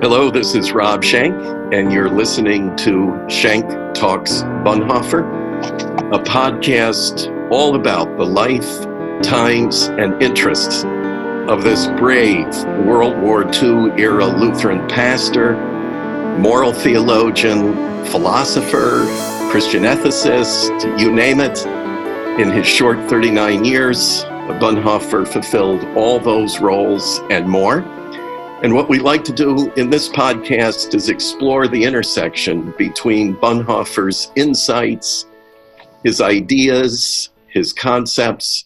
Hello, this is Rob Schenck, and you're listening to Schenck Talks Bonhoeffer, a podcast all about the life, times, and interests of this brave World War II era Lutheran pastor, moral theologian, philosopher, Christian ethicist, you name it. In his short 39 years, Bonhoeffer fulfilled all those roles and more. And what we like to do in this podcast is explore the intersection between Bonhoeffer's insights, his ideas, his concepts,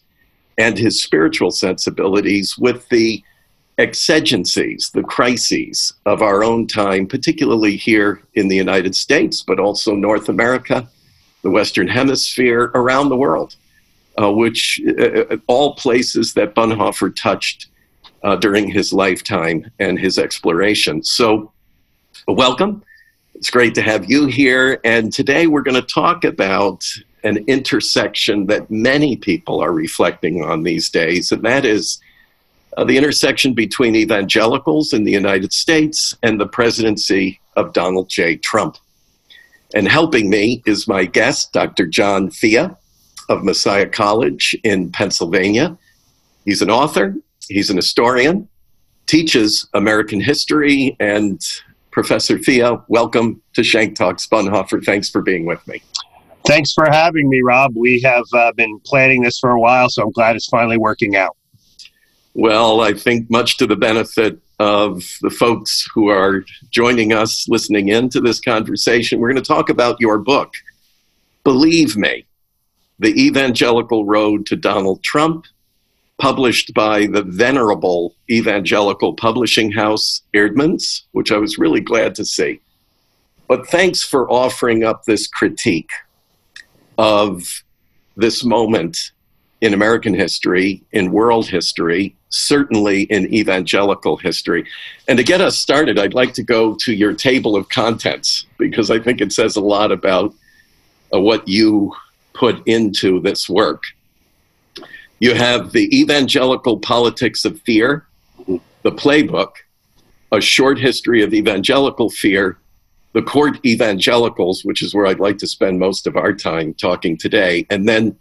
and his spiritual sensibilities with the exigencies, the crises of our own time, particularly here in the United States, but also North America, the Western Hemisphere, around the world, uh, which uh, uh all places that Bonhoeffer touched uh, during his lifetime and his exploration. So, welcome. It's great to have you here. And today we're going to talk about an intersection that many people are reflecting on these days, and that is uh, the intersection between evangelicals in the United States and the presidency of Donald J. Trump. And helping me is my guest, Dr. John Fea of Messiah College in Pennsylvania. He's an author, He's an historian, teaches American history, and Professor Fea, welcome to Schenck Talks Bonhoeffer. Thanks for being with me. Thanks for having me, Rob. We have uh, been planning this for a while, so I'm glad it's finally working out. Well, I think much to the benefit of the folks who are joining us, listening in to this conversation, we're going to talk about your book, Believe Me The Evangelical Road to Donald Trump published by the venerable evangelical publishing house Eerdmans, which I was really glad to see. But thanks for offering up this critique of this moment in American history, in world history, certainly in evangelical history. And to get us started, I'd like to go to your table of contents because I think it says a lot about uh, what you put into this work. You have the Evangelical Politics of Fear, the playbook, a short history of evangelical fear, the court evangelicals, which is where I'd like to spend most of our time talking today, and then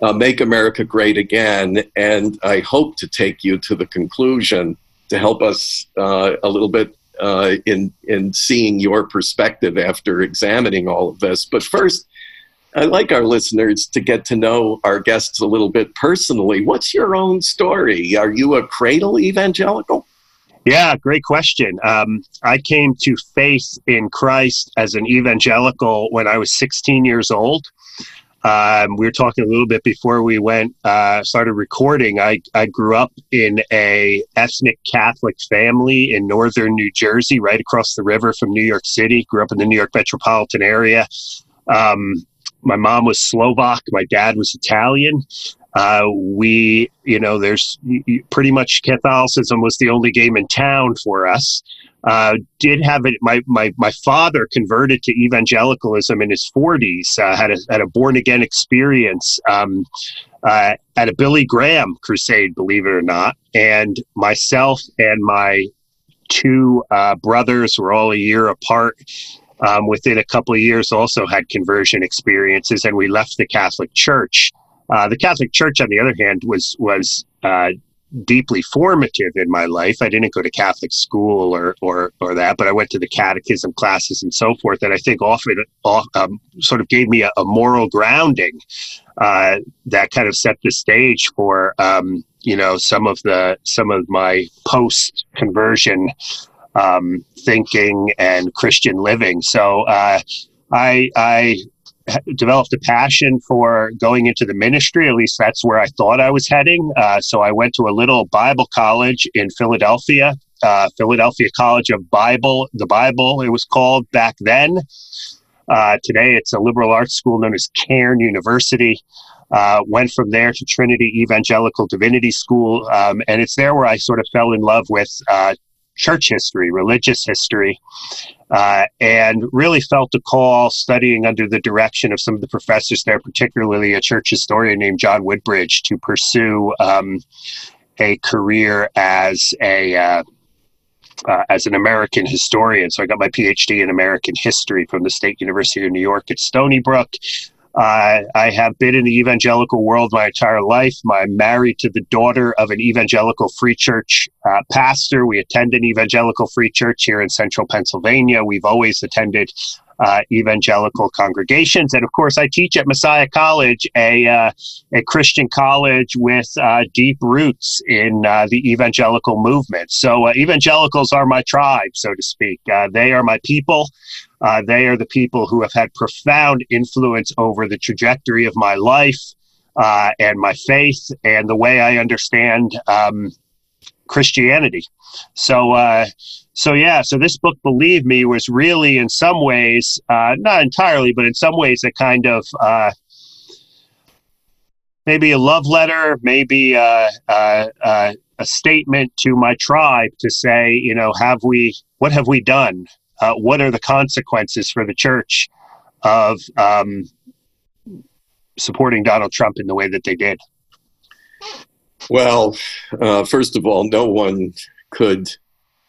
uh, Make America Great Again. And I hope to take you to the conclusion to help us uh, a little bit uh, in, in seeing your perspective after examining all of this. But first, I'd like our listeners to get to know our guests a little bit personally. What's your own story? Are you a cradle evangelical? Yeah, great question. Um, I came to faith in Christ as an evangelical when I was 16 years old. Um, we were talking a little bit before we went uh, started recording. I, I grew up in a ethnic Catholic family in northern New Jersey, right across the river from New York City. Grew up in the New York metropolitan area. Um, my mom was Slovak, my dad was Italian. Uh, we, you know, there's pretty much Catholicism was the only game in town for us. Uh, did have it. My, my my father converted to evangelicalism in his 40s. Uh, had a had a born again experience um, uh, at a Billy Graham crusade, believe it or not. And myself and my two uh, brothers were all a year apart um, within a couple of years also had conversion experiences, and we left the Catholic Church. Uh, the Catholic Church, on the other hand, was was uh, deeply formative in my life. I didn't go to Catholic school or or or that, but I went to the catechism classes and so forth. And I think often um, sort of gave me a, a moral grounding uh, that kind of set the stage for um, you know some of the some of my post conversion um, thinking and Christian living. So uh, I, I developed a passion for going into the ministry. At least that's where I thought I was heading. Uh, so I went to a little Bible college in Philadelphia, uh, Philadelphia College of Bible, the Bible, it was called back then. Uh, today, it's a liberal arts school known as Cairn University. Uh, went from there to Trinity Evangelical Divinity School, um, and it's there where I sort of fell in love with uh, church history, religious history, uh, and really felt a call studying under the direction of some of the professors there, particularly a church historian named John Woodbridge, to pursue um, a career as a uh, uh, as an American historian. So I got my PhD in American history from the State University of New York at Stony Brook. I have been in the evangelical world my entire life. I'm married to the daughter of an evangelical free church uh, pastor. We attend an evangelical free church here in central Pennsylvania. We've always attended uh, evangelical congregations. And of course, I teach at Messiah College, a, uh, a Christian college with uh, deep roots in uh, the evangelical movement. So, uh, evangelicals are my tribe, so to speak. Uh, they are my people. They are the people who have had profound influence over the trajectory of my life and my faith and the way I understand um, Christianity. So, so yeah, so this book, believe me, was really in some ways, uh, not entirely, but in some ways, a kind of uh, maybe a love letter, maybe uh, uh, uh, a statement to my tribe to say, you know, have we, what have we done? Uh, what are the consequences for the church of um, supporting Donald Trump in the way that they did? Well, first of all, no one could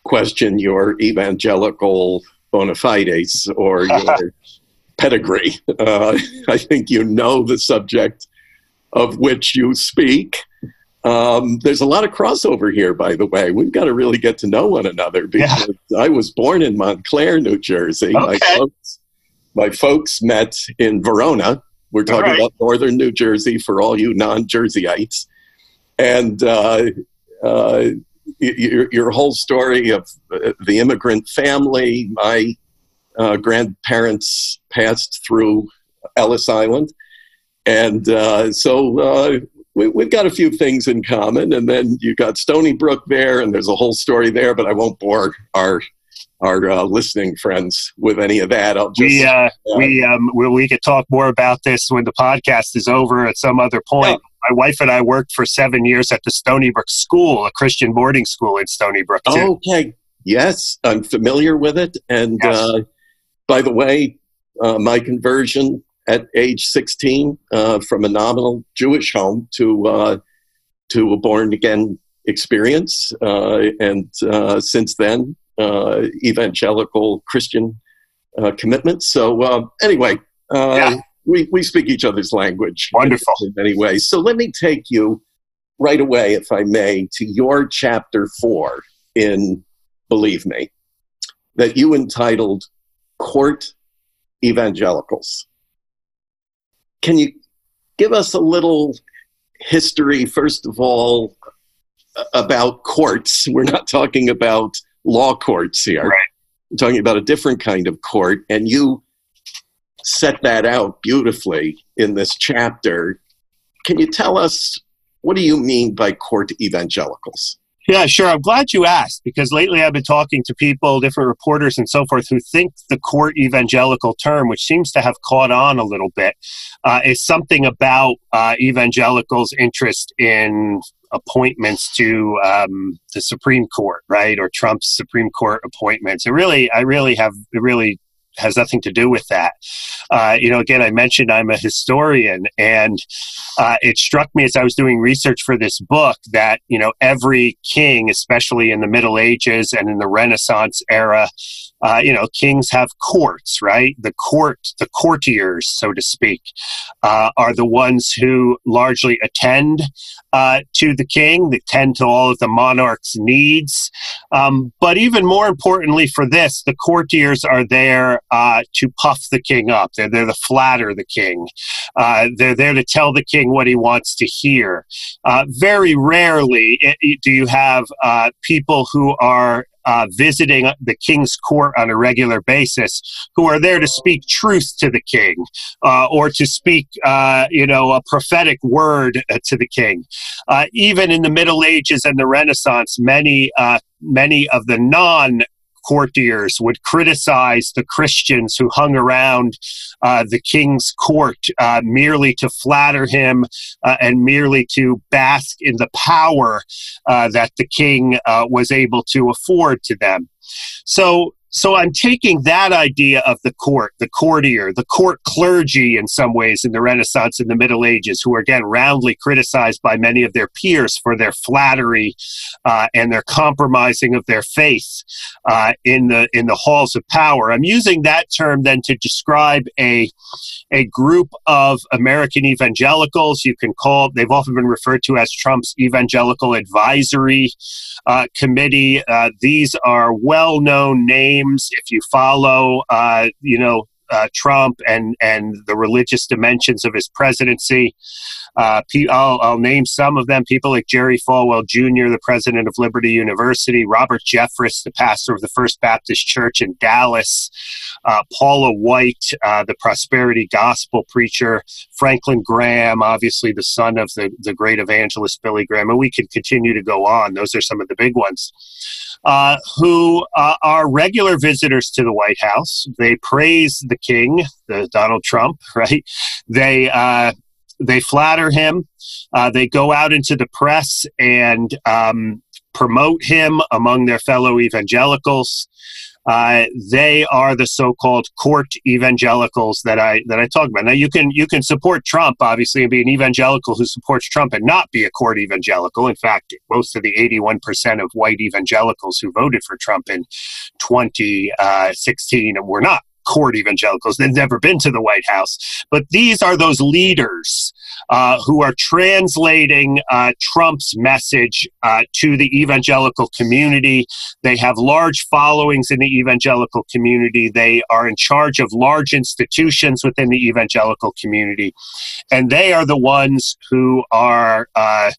question your evangelical bona fides or your pedigree. Uh, I think you know the subject of which you speak. Um, there's a lot of crossover here, by the way. We've got to really get to know one another because yeah. I was born in Montclair, New Jersey. Okay. My, folks, my folks met in Verona. We're talking right. about northern New Jersey for all you non Jerseyites. And uh, uh, your, your whole story of uh, the immigrant family. My uh, grandparents passed through Ellis Island. And uh, so uh, we, have got a few things in common. And then you got Stony Brook there, and there's a whole story there, but I won't bore our our uh, listening friends with any of that. I'll just we uh, we um, we, we could talk more about this when the podcast is over at some other point my wife and I worked for seven years at the Stony Brook School, a Christian boarding school in Stony Brook. Too. Okay. Yes, I'm familiar with it. And yes. uh, by the way, uh, my conversion at age 16 uh, from a nominal Jewish home to uh, to a born again experience, uh, and uh, since then, evangelical Christian commitment. So anyway. Yeah we, we speak each other's language. Wonderful. In many ways. So let me take you right away, if I may, to your chapter four in Believe Me, that you entitled Court Evangelicals. Can you give us a little history, first of all, about courts? We're not talking about law courts here. Right. We're talking about a different kind of court. And you set that out beautifully in this chapter. Can you tell us what do you mean by court evangelicals? Yeah, sure. I'm glad you asked because lately I've been talking to people, different reporters and so forth, who think the court evangelical term, which seems to have caught on a little bit, uh, is something about uh, evangelicals' interest in appointments to um, the Supreme Court, right, or Trump's Supreme Court appointments. It really, I really have, it really has nothing to do with that. Uh, you know, again, I mentioned I'm a historian, and uh, it struck me as I was doing research for this book that, you know, every king, especially in the Middle Ages and in the Renaissance era, uh, you know, kings have courts, right? The court, the courtiers, so to speak, uh, are the ones who largely attend uh, to the king, they tend to all of the monarch's needs. Um, but even more importantly for this, the courtiers are there uh, to puff the king up. They're there to flatter the king. Uh, they're there to tell the king what he wants to hear. Uh, very rarely it, do you have people who are uh, visiting the king's court on a regular basis who are there to speak truth to the king uh, or to speak, uh, you know, a prophetic word uh, to the king. Uh, even in the Middle Ages and the Renaissance, many uh, many of the non courtiers would criticize the Christians who hung around uh, the king's court uh, merely to flatter him uh, and merely to bask in the power uh, that the king uh, was able to afford to them. So, so I'm taking that idea of the court, the courtier, the court clergy in some ways in the Renaissance and the Middle Ages, who are again roundly criticized by many of their peers for their flattery uh, and their compromising of their faith uh, in the in the halls of power. I'm using that term then to describe a a group of American evangelicals. You can call they've often been referred to as Trump's Evangelical Advisory uh, Committee. Uh, these are well known names. If you follow, uh, you know, uh, Trump and and the religious dimensions of his presidency. Uh, I'll, I'll, name some of them. People like Jerry Falwell Jr., the president of Liberty University, Robert Jeffress, the pastor of the First Baptist Church in Dallas, uh, Paula White, uh, the prosperity gospel preacher, Franklin Graham, obviously the son of the, the great evangelist Billy Graham, and we can continue to go on. Those are some of the big ones. Uh, who uh, are regular visitors to the White House. They praise the king, the Donald Trump, right? They uh, they flatter him. Uh, they go out into the press and um, promote him among their fellow evangelicals. Uh, they are the so-called court evangelicals that I that I talk about. Now you can you can support Trump obviously and be an evangelical who supports Trump and not be a court evangelical. In fact, most of the 81 percent of white evangelicals who voted for Trump in 2016 uh, were not court evangelicals. They've never been to the White House. But these are those leaders uh, who are translating uh, Trump's message uh, to the evangelical community. They have large followings in the evangelical community. They are in charge of large institutions within the evangelical community. And they are the ones who are uh,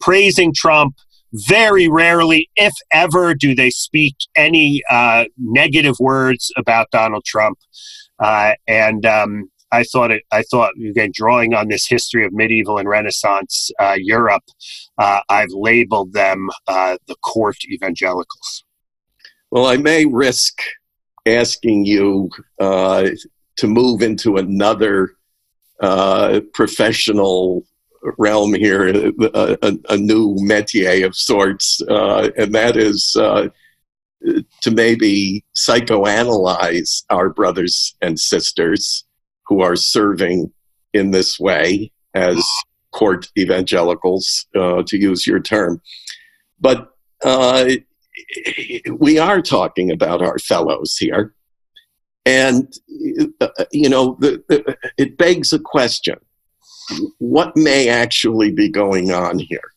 praising Trump very rarely, if ever, do they speak any uh, negative words about Donald Trump. Uh, and um, I thought it. I thought again, drawing on this history of medieval and Renaissance uh, Europe, uh, I've labeled them uh, the court evangelicals. Well, I may risk asking you uh, to move into another professional realm here, a, a, a new métier of sorts, uh, and that is uh, to maybe psychoanalyze our brothers and sisters who are serving in this way as court evangelicals, uh, to use your term. But uh, we are talking about our fellows here. And, uh, you know, the, the, it begs a question what may actually be going on here.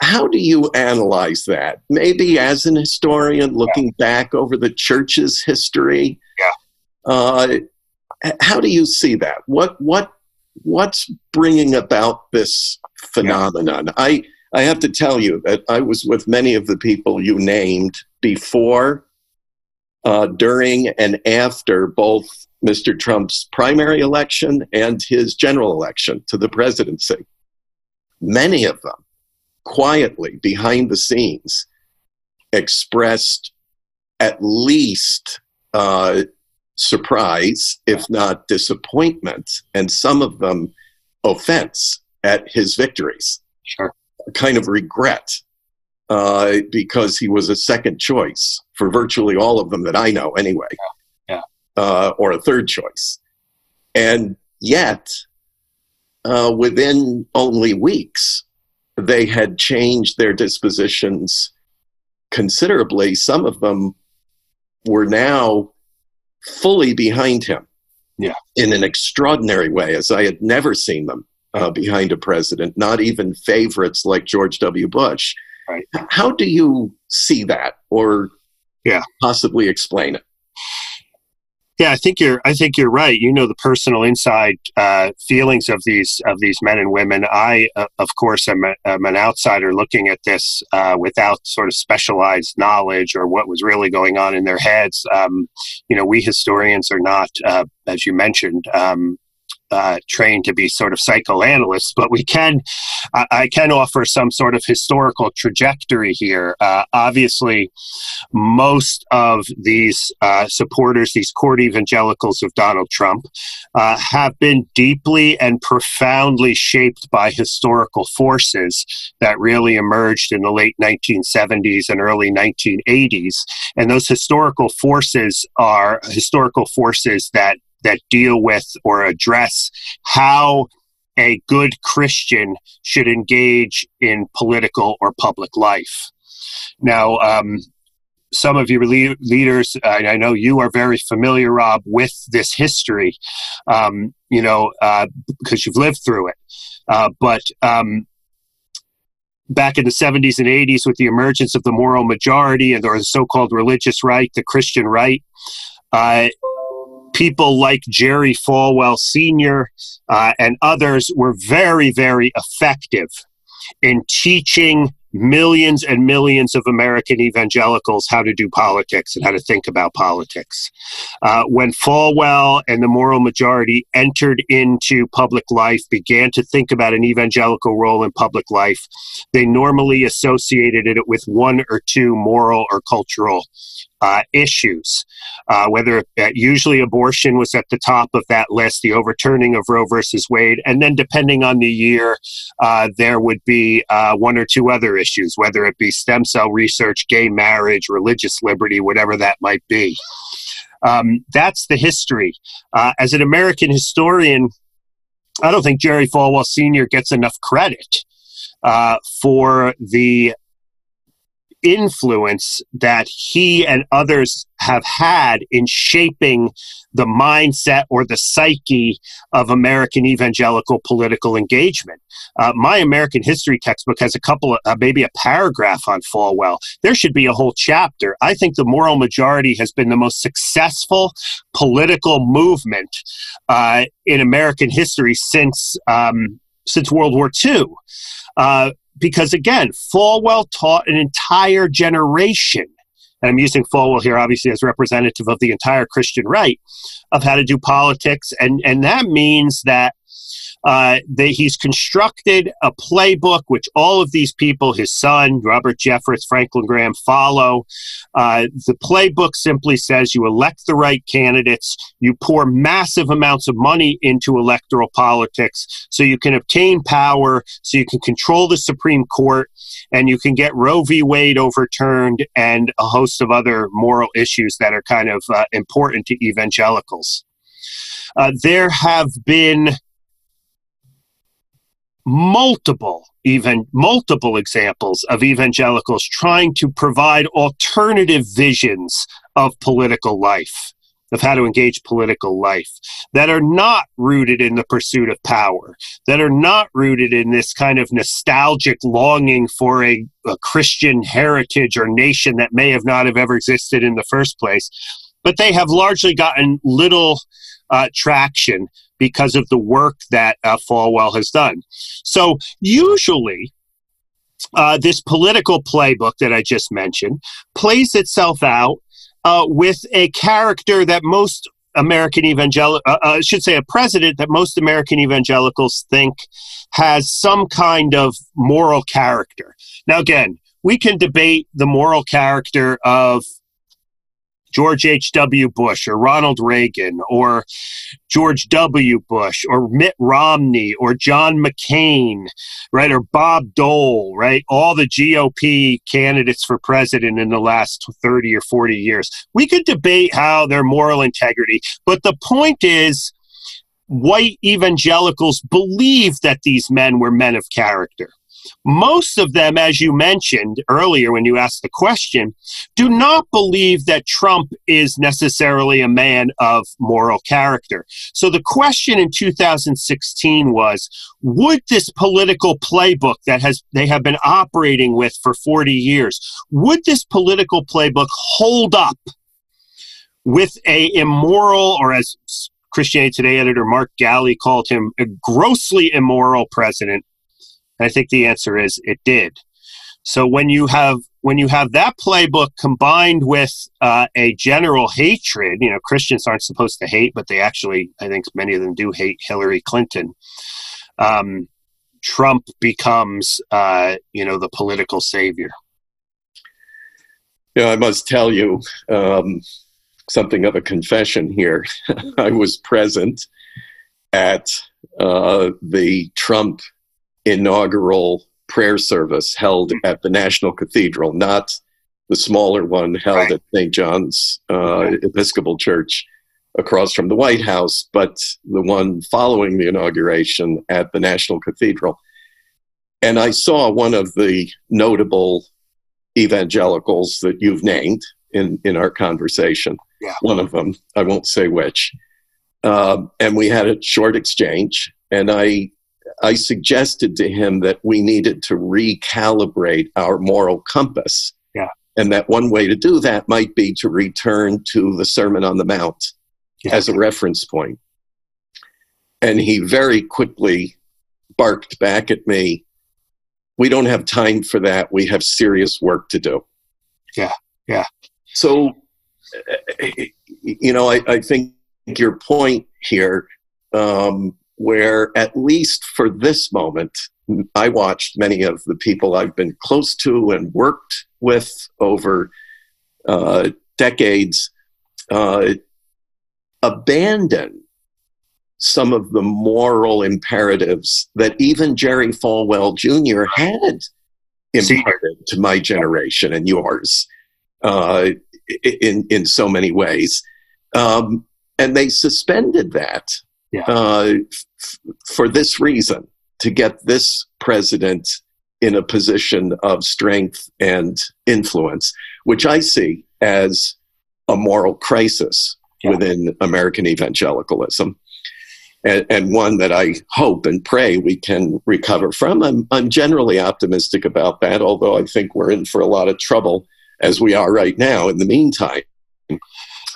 How do you analyze that? Maybe as an historian looking yeah. back over the church's history. Yeah. Uh, how do you see that? What what what's bringing about this phenomenon? Yeah. I I have to tell you that I was with many of the people you named before, uh, during, and after both Mr. Trump's primary election and his general election to the presidency. Many of them, quietly behind the scenes, expressed at least uh, surprise, if not disappointment, and some of them offense at his victories. Sure. A kind of regret uh, because he was a second choice for virtually all of them that I know, anyway. Yeah uh, or a third choice. And yet, uh, within only weeks, they had changed their dispositions considerably. Some of them were now fully behind him yeah. in an extraordinary way, as I had never seen them uh, behind a president, not even favorites like George W. Bush. Right. How do you see that or yeah. possibly explain it? Yeah, I think you're. I think you're right. You know the personal inside uh, feelings of these of these men and women. I, uh, of course, am, a, am, an outsider looking at this uh, without sort of specialized knowledge or what was really going on in their heads. Um, you know, we historians are not, uh, as you mentioned, um, uh, trained to be sort of psychoanalysts, but we can, I, I can offer some sort of historical trajectory here. Uh, obviously, most of these uh, supporters, these court evangelicals of Donald Trump, uh, have been deeply and profoundly shaped by historical forces that really emerged in the late 1970s and early 1980s. And those historical forces are historical forces that that deal with or address how a good Christian should engage in political or public life. Now, um, some of your le- leaders, I know you are very familiar, Rob, with this history, um, you know, uh, because you've lived through it. Uh, but um, back in the 70s and 80s, with the emergence of the moral majority and or the so called religious right, the Christian right, uh, people like Jerry Falwell Sr. Uh, and others were very, very effective in teaching millions and millions of American evangelicals how to do politics and how to think about politics. Uh, when Falwell and the moral majority entered into public life, began to think about an evangelical role in public life, they normally associated it with one or two moral or cultural uh, issues. Uh, whether uh, usually abortion was at the top of that list, the overturning of Roe versus Wade, and then depending on the year, uh, there would be uh, one or two other issues, whether it be stem cell research, gay marriage, religious liberty, whatever that might be. Um, that's the history. Uh, as an American historian, I don't think Jerry Falwell Sr. gets enough credit for the influence that he and others have had in shaping the mindset or the psyche of American evangelical political engagement. Uh, my American history textbook has a couple of, uh, maybe a paragraph on Falwell. There should be a whole chapter. I think the moral majority has been the most successful political movement uh, in American history since um, since World War II. Uh, because again, Falwell taught an entire generation, and I'm using Falwell here obviously as representative of the entire Christian right, of how to do politics. And, and that means that uh, they, he's constructed a playbook which all of these people, his son, Robert Jeffress, Franklin Graham, follow. Uh, the playbook simply says you elect the right candidates, you pour massive amounts of money into electoral politics so you can obtain power, so you can control the Supreme Court, and you can get Roe v. Wade overturned and a host of other moral issues that are kind of uh, important to evangelicals. Uh, there have been multiple even multiple examples of evangelicals trying to provide alternative visions of political life of how to engage political life that are not rooted in the pursuit of power, that are not rooted in this kind of nostalgic longing for a, a, Christian heritage or nation that may have not have ever existed in the first place, but they have largely gotten little uh, traction because of the work that uh, Falwell has done. So, usually, uh, this political playbook that I just mentioned plays itself out uh, with a character that most American evangelical, uh, uh, I should say, a president that most American evangelicals think has some kind of moral character. Now, again, we can debate the moral character of George H.W. Bush or Ronald Reagan or George W. Bush or Mitt Romney or John McCain, right? Or Bob Dole, right? All the GOP candidates for president in the last 30 or 40 years. We could debate how their moral integrity, but the point is, white evangelicals believe that these men were men of character. Most of them, as you mentioned earlier when you asked the question, do not believe that Trump is necessarily a man of moral character. So the question in 2016 was would this political playbook that has they have been operating with for 40 years, would this political playbook hold up with a immoral or as Christianity Today editor Mark Galli called him a grossly immoral president I think the answer is it did. So when you have when you have that playbook combined with uh, a general hatred, you know, Christians aren't supposed to hate, but they actually, I think many of them do hate Hillary Clinton. Um, Trump becomes, uh, you know, the political savior. Yeah, I must tell you um, something of a confession here. I was present at uh, the Trump inaugural prayer service held at the National Cathedral, not the smaller one held right. at St. John's uh, Episcopal Church across from the White House, but the one following the inauguration at the National Cathedral. And I saw one of the notable evangelicals that you've named in, in our conversation. Yeah. One of them, I won't say which. Uh, and we had a short exchange, and I I suggested to him that we needed to recalibrate our moral compass. Yeah. And that one way to do that might be to return to the Sermon on the Mount yeah. as a reference point. And he very quickly barked back at me, We don't have time for that. We have serious work to do. Yeah. Yeah. So, eh, eh, eh, you know, I, I think your point here um, where at least for this moment, I watched many of the people I've been close to and worked with over uh, decades uh, abandon some of the moral imperatives that even Jerry Falwell Jr. had imparted to my generation and yours uh, in in so many ways, um, and they suspended that yeah. uh, f- for this reason to get this president in a position of strength and influence, which I see as a moral crisis yeah. within American evangelicalism. And, and, one that I hope and pray we can recover from. I'm, I'm generally optimistic about that, although I think we're in for a lot of trouble as we are right now in the meantime.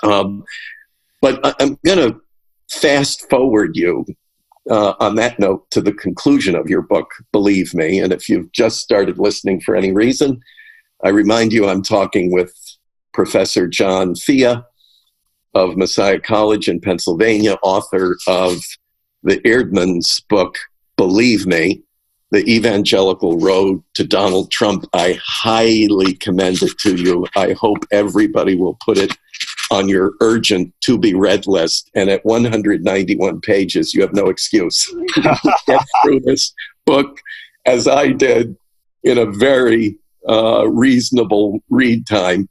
Um, but I'm going to fast forward you uh, on that note to the conclusion of your book, Believe Me. And if you've just started listening for any reason, I remind you I'm talking with Professor John Fea of Messiah College in Pennsylvania, author of the Eerdmans book, Believe Me, The Evangelical Road to Donald Trump. I highly commend it to you. I hope everybody will put it on your urgent to be read list. And at 191 pages, you have no excuse to get through this book as I did in a very uh, reasonable read time.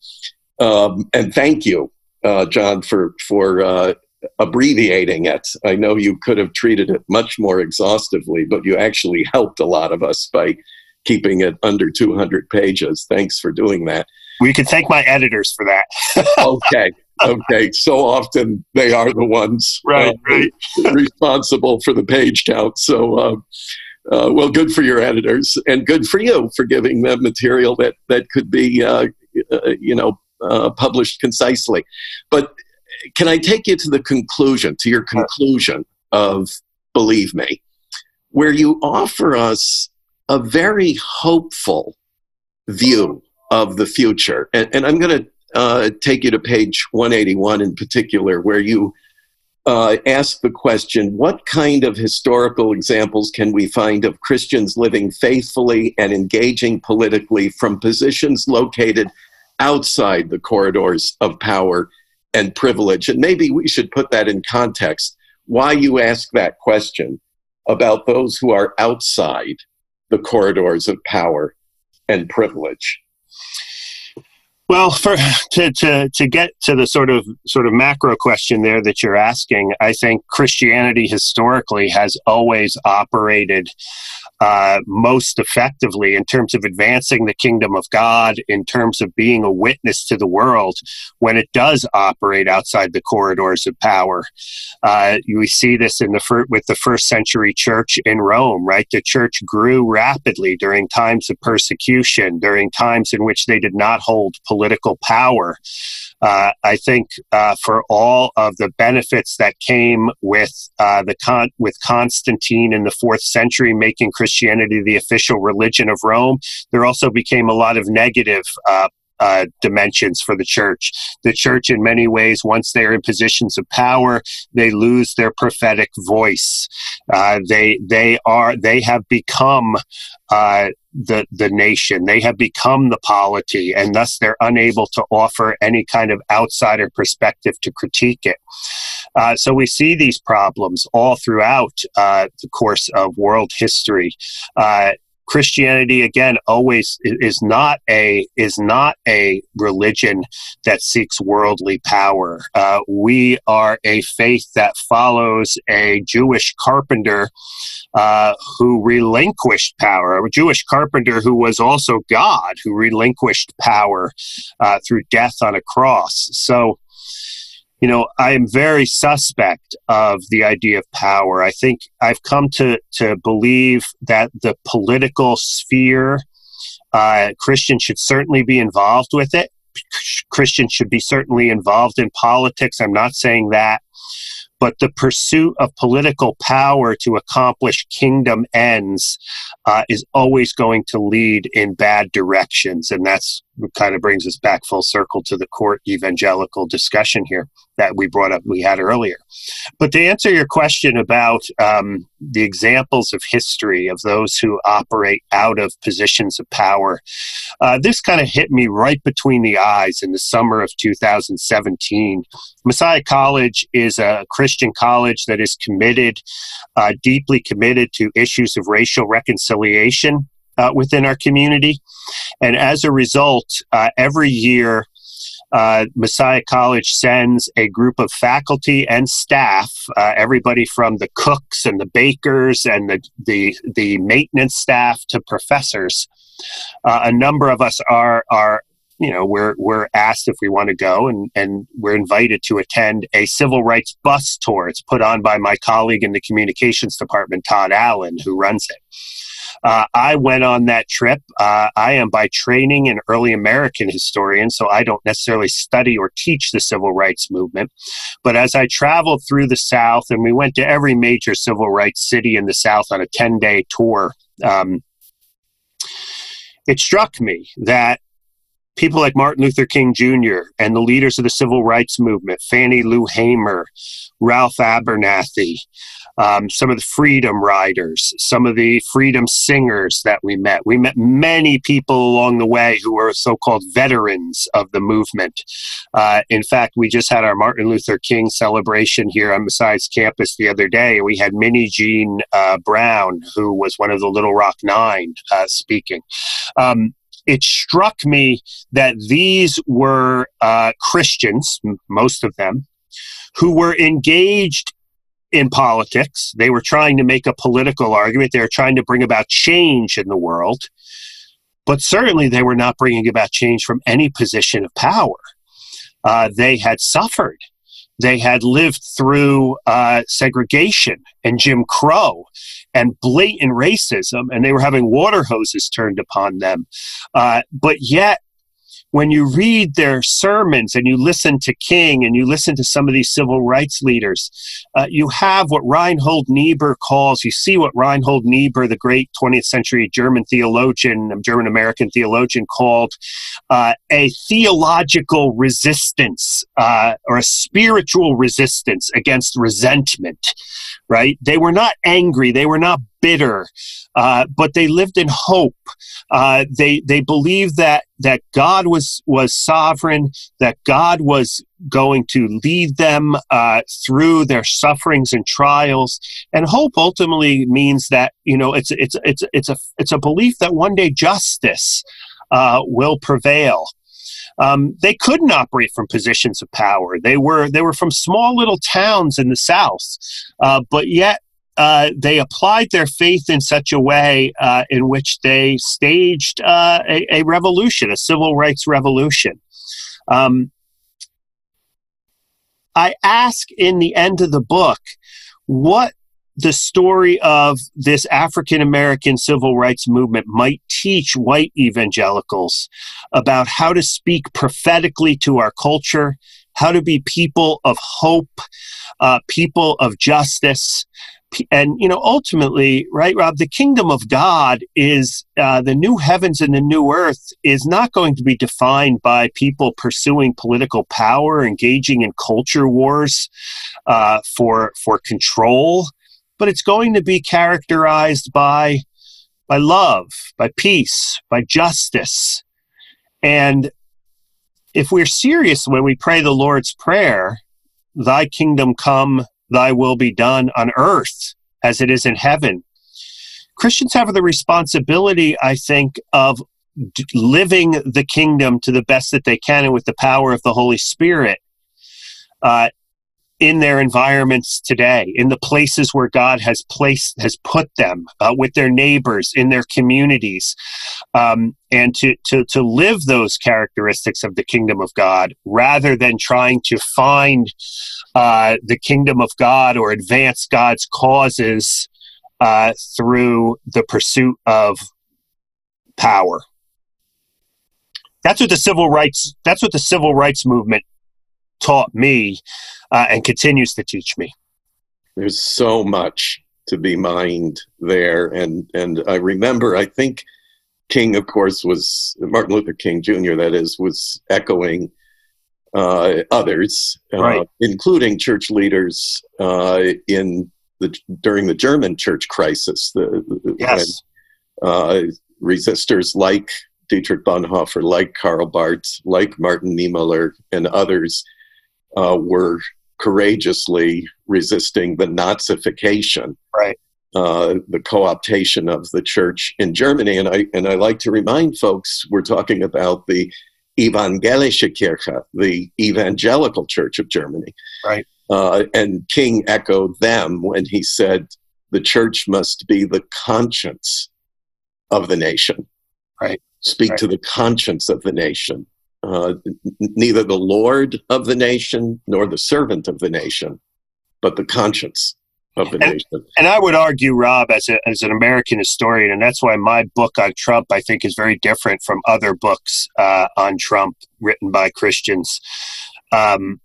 Um, and thank you, uh, John, for for uh, abbreviating it. I know you could have treated it much more exhaustively, but you actually helped a lot of us by keeping it under 200 pages. Thanks for doing that. We could thank my editors for that. okay okay, so often they are the ones right, uh, right. responsible for the page count. So, uh, uh, well, good for your editors, and good for you for giving them material that that could be, uh, uh, you know, uh, published concisely. But can I take you to the conclusion, to your conclusion of "Believe Me," where you offer us a very hopeful view of the future, and, and I'm going to uh, take you to page 181 in particular, where you uh, ask the question what kind of historical examples can we find of Christians living faithfully and engaging politically from positions located outside the corridors of power and privilege? And maybe we should put that in context why you ask that question about those who are outside the corridors of power and privilege. Well, for to, to to get to the sort of sort of macro question there that you're asking, I think Christianity historically has always operated uh, most effectively in terms of advancing the kingdom of God, in terms of being a witness to the world when it does operate outside the corridors of power. Uh, we see this in the fir- with the first century church in Rome, right? The church grew rapidly during times of persecution, during times in which they did not hold political power. Uh, I think uh, for all of the benefits that came with uh, the con- with Constantine in the fourth century, making Christianity Christianity the official religion of Rome, there also became a lot of negative uh, uh, dimensions for the church. The church, in many ways, once they're in positions of power, they lose their prophetic voice. Uh, they they are they have become uh, the the nation. They have become the polity, and thus they're unable to offer any kind of outsider perspective to critique it. Uh, so we see these problems all throughout uh, the course of world history. Uh, Christianity again always is not a is not a religion that seeks worldly power. Uh, we are a faith that follows a Jewish carpenter uh, who relinquished power, a Jewish carpenter who was also God, who relinquished power uh, through death on a cross. So you know, I am very suspect of the idea of power. I think I've come to, to believe that the political sphere, uh, Christians should certainly be involved with it. Christians should be certainly involved in politics. I'm not saying that. But the pursuit of political power to accomplish kingdom ends uh, is always going to lead in bad directions. And that's kind of brings us back full circle to the court evangelical discussion here that we brought up, we had earlier. But to answer your question about um, the examples of history of those who operate out of positions of power, uh, this kind of hit me right between the eyes in the summer of 2017. Messiah College is a Christian college that is committed, uh, deeply committed to issues of racial reconciliation. Uh, within our community. And as a result, uh, every year uh, Messiah College sends a group of faculty and staff, uh, everybody from the cooks and the bakers and the, the, the maintenance staff to professors. Uh, a number of us are, are you know, we're, we're asked if we want to go and, and we're invited to attend a civil rights bus tour. It's put on by my colleague in the communications department, Todd Allen, who runs it. Uh, I went on that trip. Uh, I am by training an early American historian, so I don't necessarily study or teach the civil rights movement. But as I traveled through the South, and we went to every major civil rights city in the South on a 10 day tour, um, it struck me that people like Martin Luther King Jr. and the leaders of the civil rights movement, Fannie Lou Hamer, Ralph Abernathy, um, some of the freedom riders, some of the freedom singers that we met. We met many people along the way who were so called veterans of the movement. Uh, in fact, we just had our Martin Luther King celebration here on Messiah's campus the other day. We had Minnijean uh, Brown, who was one of the Little Rock Nine, uh, speaking. Um, it struck me that these were uh, Christians, most of them, who were engaged in politics. They were trying to make a political argument. They were trying to bring about change in the world. But certainly they were not bringing about change from any position of power. Uh, they had suffered. They had lived through uh, segregation and Jim Crow and blatant racism, and they were having water hoses turned upon them. Uh, but yet, when you read their sermons and you listen to King and you listen to some of these civil rights leaders, uh, you have what Reinhold Niebuhr calls, you see what Reinhold Niebuhr, the great 20th century German theologian, German American theologian, called uh, a theological resistance uh, or a spiritual resistance against resentment, right? They were not angry, they were not bitter, uh, but they lived in hope. Uh, they they believed that that God was was sovereign, that God was going to lead them uh, through their sufferings and trials. And hope ultimately means that you know it's it's it's it's a it's a belief that one day justice uh, will prevail. Um, they couldn't operate from positions of power. They were they were from small little towns in the South, uh, but yet uh, they applied their faith in such a way uh, in which they staged uh, a, a, revolution, a civil rights revolution. Um, I ask in the end of the book what the story of this African American civil rights movement might teach white evangelicals about how to speak prophetically to our culture, how to be people of hope, uh, people of justice, and you know ultimately right rob the kingdom of god is uh, the new heavens and the new earth is not going to be defined by people pursuing political power engaging in culture wars uh, for for control but it's going to be characterized by by love by peace by justice. And if we're serious when we pray the lord's prayer thy kingdom come thy will be done on earth as it is in heaven. Christians have the responsibility, I think, of living the kingdom to the best that they can and with the power of the Holy Spirit uh, in their environments today, in the places where God has placed, has put them, uh, with their neighbors, in their communities, um, and to, to, to live those characteristics of the kingdom of God rather than trying to find uh, the kingdom of God or advance God's causes uh, through the pursuit of power. That's what the civil rights. That's what the civil rights movement taught me, uh, and continues to teach me. There's so much to be mined there, and and I remember. I think King, of course, was Martin Luther King Jr. That is, was echoing uh, others, uh, including church leaders uh, in the during the German church crisis. The, yes. When, uh, resistors like Dietrich Bonhoeffer, like Karl Barth, like Martin Niemöller, and others uh, were courageously resisting the Nazification, right? Uh, the co-optation of the church in Germany, and I and I like to remind folks we're talking about the Evangelische Kirche, the evangelical church of Germany. Right. Uh, and King echoed them when he said, the church must be the conscience of the nation. Right. Speak right. to the conscience of the nation. Uh, neither the Lord of the nation nor the servant of the nation, but the conscience of the and, nation. And I would argue, Rob, as, a, as an American historian, and that's why my book on Trump, I think, is very different from other books uh, on Trump written by Christians. Um,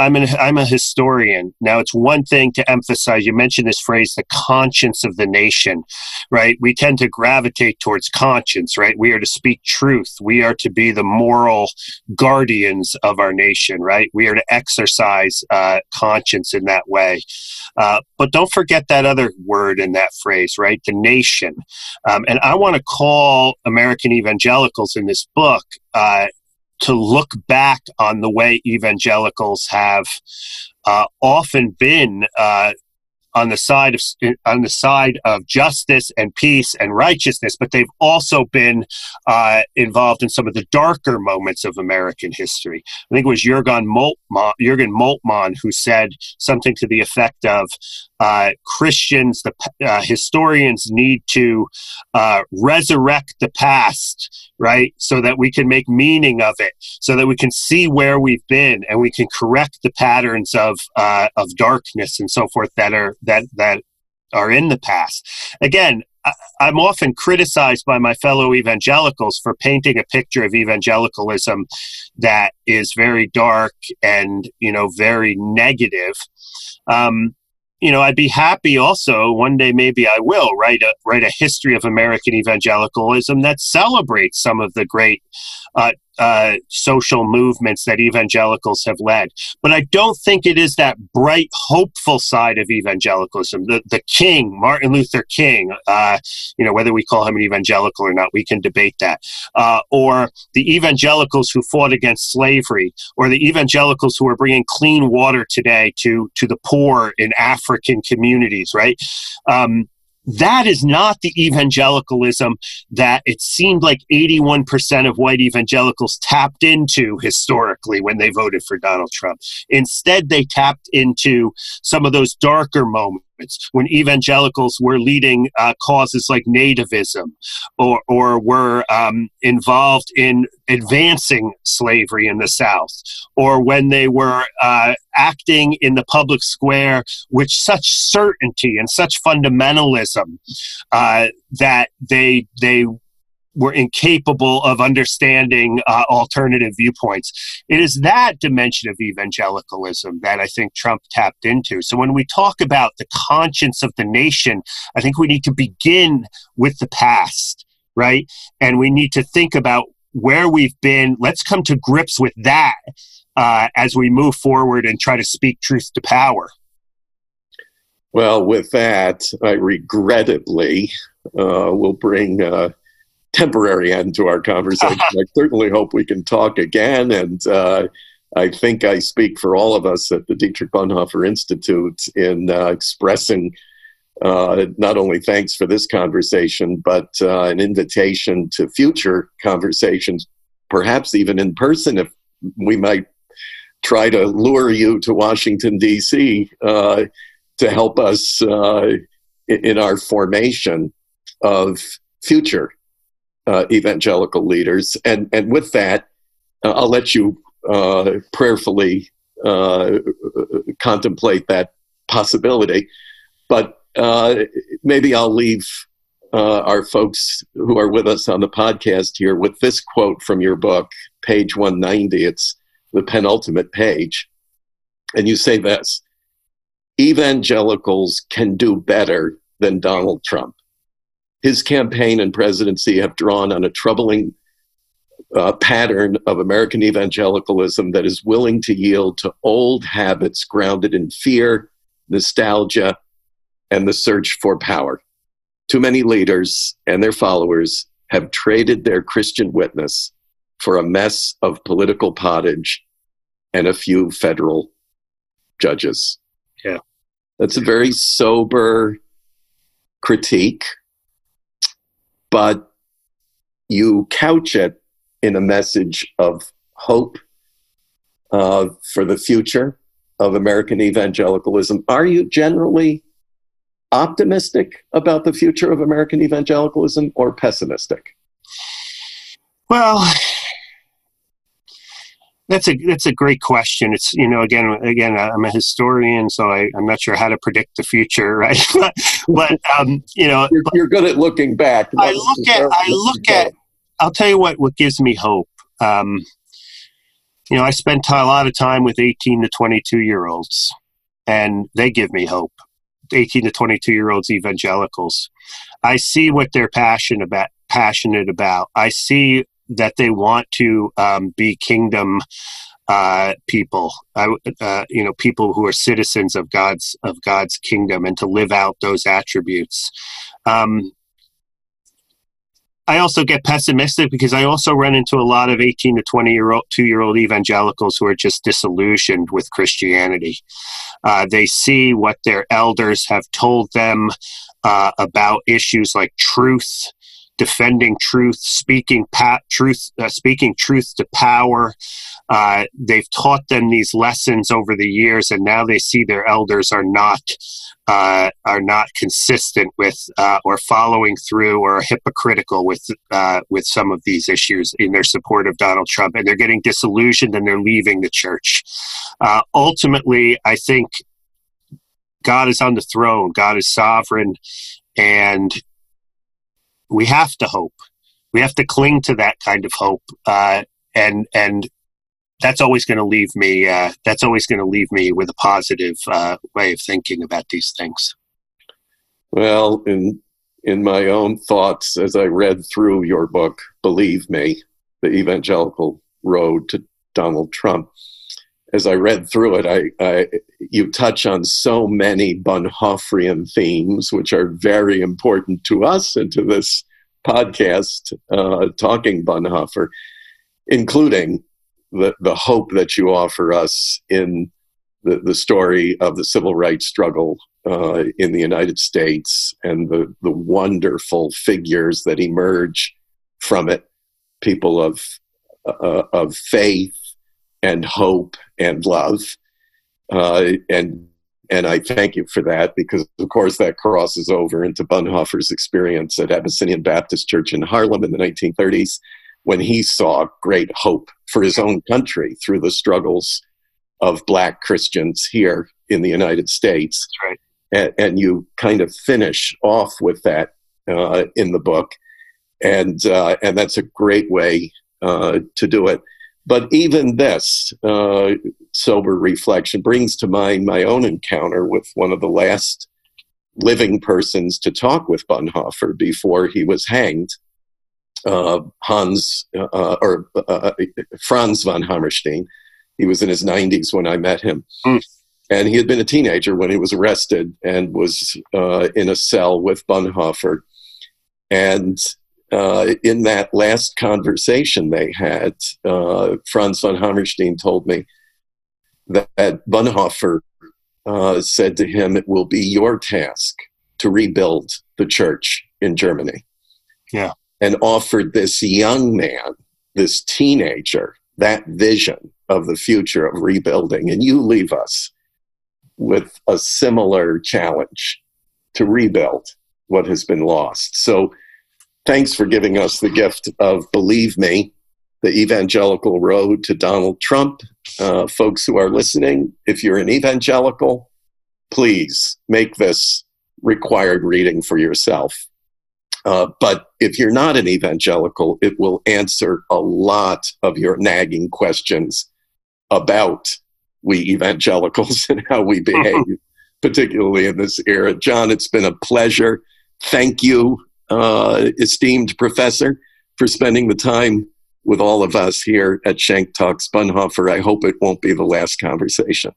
I'm an I'm a historian. Now it's one thing to emphasize. You mentioned this phrase, the conscience of the nation, right? We tend to gravitate towards conscience, right? We are to speak truth. We are to be the moral guardians of our nation, right? We are to exercise uh, conscience in that way. Uh, but don't forget that other word in that phrase, right? The nation. Um, and I want to call American evangelicals in this book uh, to look back on the way evangelicals have uh, often been uh, on the side of on the side of justice and peace and righteousness, but they've also been uh, involved in some of the darker moments of American history. I think it was Jürgen Moltmann, Jürgen Moltmann who said something to the effect of uh, Christians, the uh, historians need to uh, resurrect the past, right, so that we can make meaning of it, so that we can see where we've been and we can correct the patterns of uh, of darkness and so forth that are that that are in the past. Again, I'm often criticized by my fellow evangelicals for painting a picture of evangelicalism that is very dark and you know very negative. Um, you know, I'd be happy also one day maybe I will write a write a history of American evangelicalism that celebrates some of the great uh, uh, social movements that evangelicals have led. But I don't think it is that bright, hopeful side of evangelicalism. The, the King, Martin Luther King, uh, you know, whether we call him an evangelical or not, we can debate that. Uh, or the evangelicals who fought against slavery, or the evangelicals who are bringing clean water today to, to the poor in African communities, right? Um, that is not the evangelicalism that it seemed like 81% of white evangelicals tapped into historically when they voted for Donald Trump. Instead, they tapped into some of those darker moments when evangelicals were leading uh, causes like nativism or, or were um, involved in advancing slavery in the South, or when they were uh, acting in the public square with such certainty and such fundamentalism uh, that they, they we're incapable of understanding uh, alternative viewpoints. It is that dimension of evangelicalism that I think Trump tapped into. So when we talk about the conscience of the nation, I think we need to begin with the past, right? And we need to think about where we've been. Let's come to grips with that uh, as we move forward and try to speak truth to power. Well, with that, I regrettably uh, will bring a temporary end to our conversation. I certainly hope we can talk again. And uh, I think I speak for all of us at the Dietrich Bonhoeffer Institute in uh, expressing uh, not only thanks for this conversation, but uh, an invitation to future conversations, perhaps even in person, if we might try to lure you to Washington, D.C. Uh, to help us uh, in our formation of future uh, evangelical leaders. And, and with that, uh, I'll let you uh, prayerfully uh, contemplate that possibility. But uh, maybe I'll leave our folks who are with us on the podcast here with this quote from your book, page 190. It's the penultimate page. And you say this evangelicals can do better than Donald Trump. His campaign and presidency have drawn on a troubling uh, pattern of American evangelicalism that is willing to yield to old habits grounded in fear, nostalgia, and the search for power. Too many leaders and their followers have traded their Christian witness for a mess of political pottage and a few federal judges. Yeah. That's a very sober critique, but you couch it in a message of hope uh, for the future of American evangelicalism. Are you generally optimistic about the future of American evangelicalism or pessimistic? Well, that's a that's a great question. It's you know again again I'm a historian, so I, I'm not sure how to predict the future, right? but, but um, you know you're, you're, good at looking back. I look at I look at. I'll tell you what what gives me hope. Um, you know, I spent a lot of time with 18 to 22 year olds, and they give me hope. 18 to 22 year olds evangelicals. I see what they're passionate about. Passionate about. I see that they want to um, be kingdom uh, people, uh, you know, people who are citizens of God's of God's kingdom, and to live out those attributes. Um, I also get pessimistic because I also run into a lot of 18 to 20 year old, two year old evangelicals who are just disillusioned with Christianity. Uh, they see what their elders have told them uh, about issues like truth defending truth, speaking pat, truth, uh, speaking truth to power. Uh, they've taught them these lessons over the years, and now they see their elders are not uh, are not consistent with uh, or following through or hypocritical with uh, with some of these issues in their support of Donald Trump, and they're getting disillusioned and they're leaving the church. Uh, ultimately, I think God is on the throne. God is sovereign, and we have to hope. We have to cling to that kind of hope, uh, and and that's always going to leave me. Uh, that's always going to leave me with a positive uh, way of thinking about these things. Well, in in my own thoughts, as I read through your book, believe me, the evangelical road to Donald Trump. As I read through it, I, I you touch on so many Bonhoefferian themes, which are very important to us and to this podcast, uh, Talking Bonhoeffer, including the, the hope that you offer us in the, the story of the civil rights struggle uh, in the United States and the, the wonderful figures that emerge from it, people of, uh, of faith and hope and love. Uh, and and I thank you for that because, of course, that crosses over into Bonhoeffer's experience at Abyssinian Baptist Church in Harlem in the 1930s when he saw great hope for his own country through the struggles of black Christians here in the United States. Right. And, and, you kind of finish off with that uh, in the book. and uh, and that's a great way uh, to do it. But even this uh, sober reflection brings to mind my own encounter with one of the last living persons to talk with Bonhoeffer before he was hanged, uh, Hans uh, or uh, Franz von Hammerstein. He was in his 90s when I met him. Mm. And he had been a teenager when he was arrested and was uh, in a cell with Bonhoeffer. And uh, in that last conversation they had, uh, Franz von Hammerstein told me that, Bonhoeffer uh, said to him, It will be your task to rebuild the church in Germany. Yeah. And offered this young man, this teenager, that vision of the future of rebuilding. And you leave us with a similar challenge to rebuild what has been lost. So, thanks for giving us the gift of Believe Me, the evangelical road to Donald Trump. Uh, folks who are listening, if you're an evangelical, please make this required reading for yourself. Uh, but if you're not an evangelical, it will answer a lot of your nagging questions about we evangelicals and how we behave, particularly in this era. John, it's been a pleasure. Thank you, uh, esteemed professor, for spending the time with all of us here at Schenck Talks Bonhoeffer. I hope it won't be the last conversation.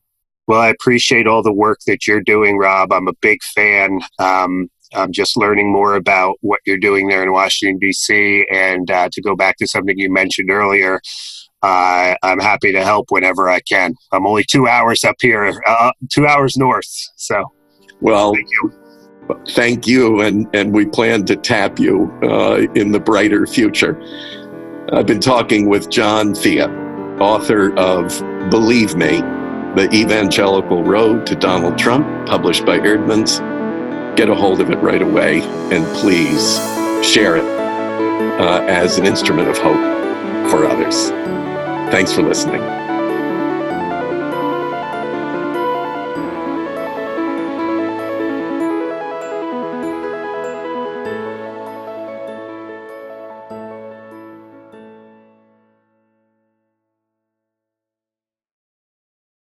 Well, I appreciate all the work that you're doing, Rob. I'm a big fan. Um, I'm just learning more about what you're doing there in Washington, D.C. And uh, to go back to something you mentioned earlier, uh, I'm happy to help whenever I can. I'm only two hours up here, uh, two hours north. So, well, thank you. Thank you, and, and we plan to tap you uh, in the brighter future. I've been talking with John Fea, author of Believe Me, The Evangelical Road to Donald Trump, published by Eerdmans. Get a hold of it right away, and please share it uh, as an instrument of hope for others. Thanks for listening.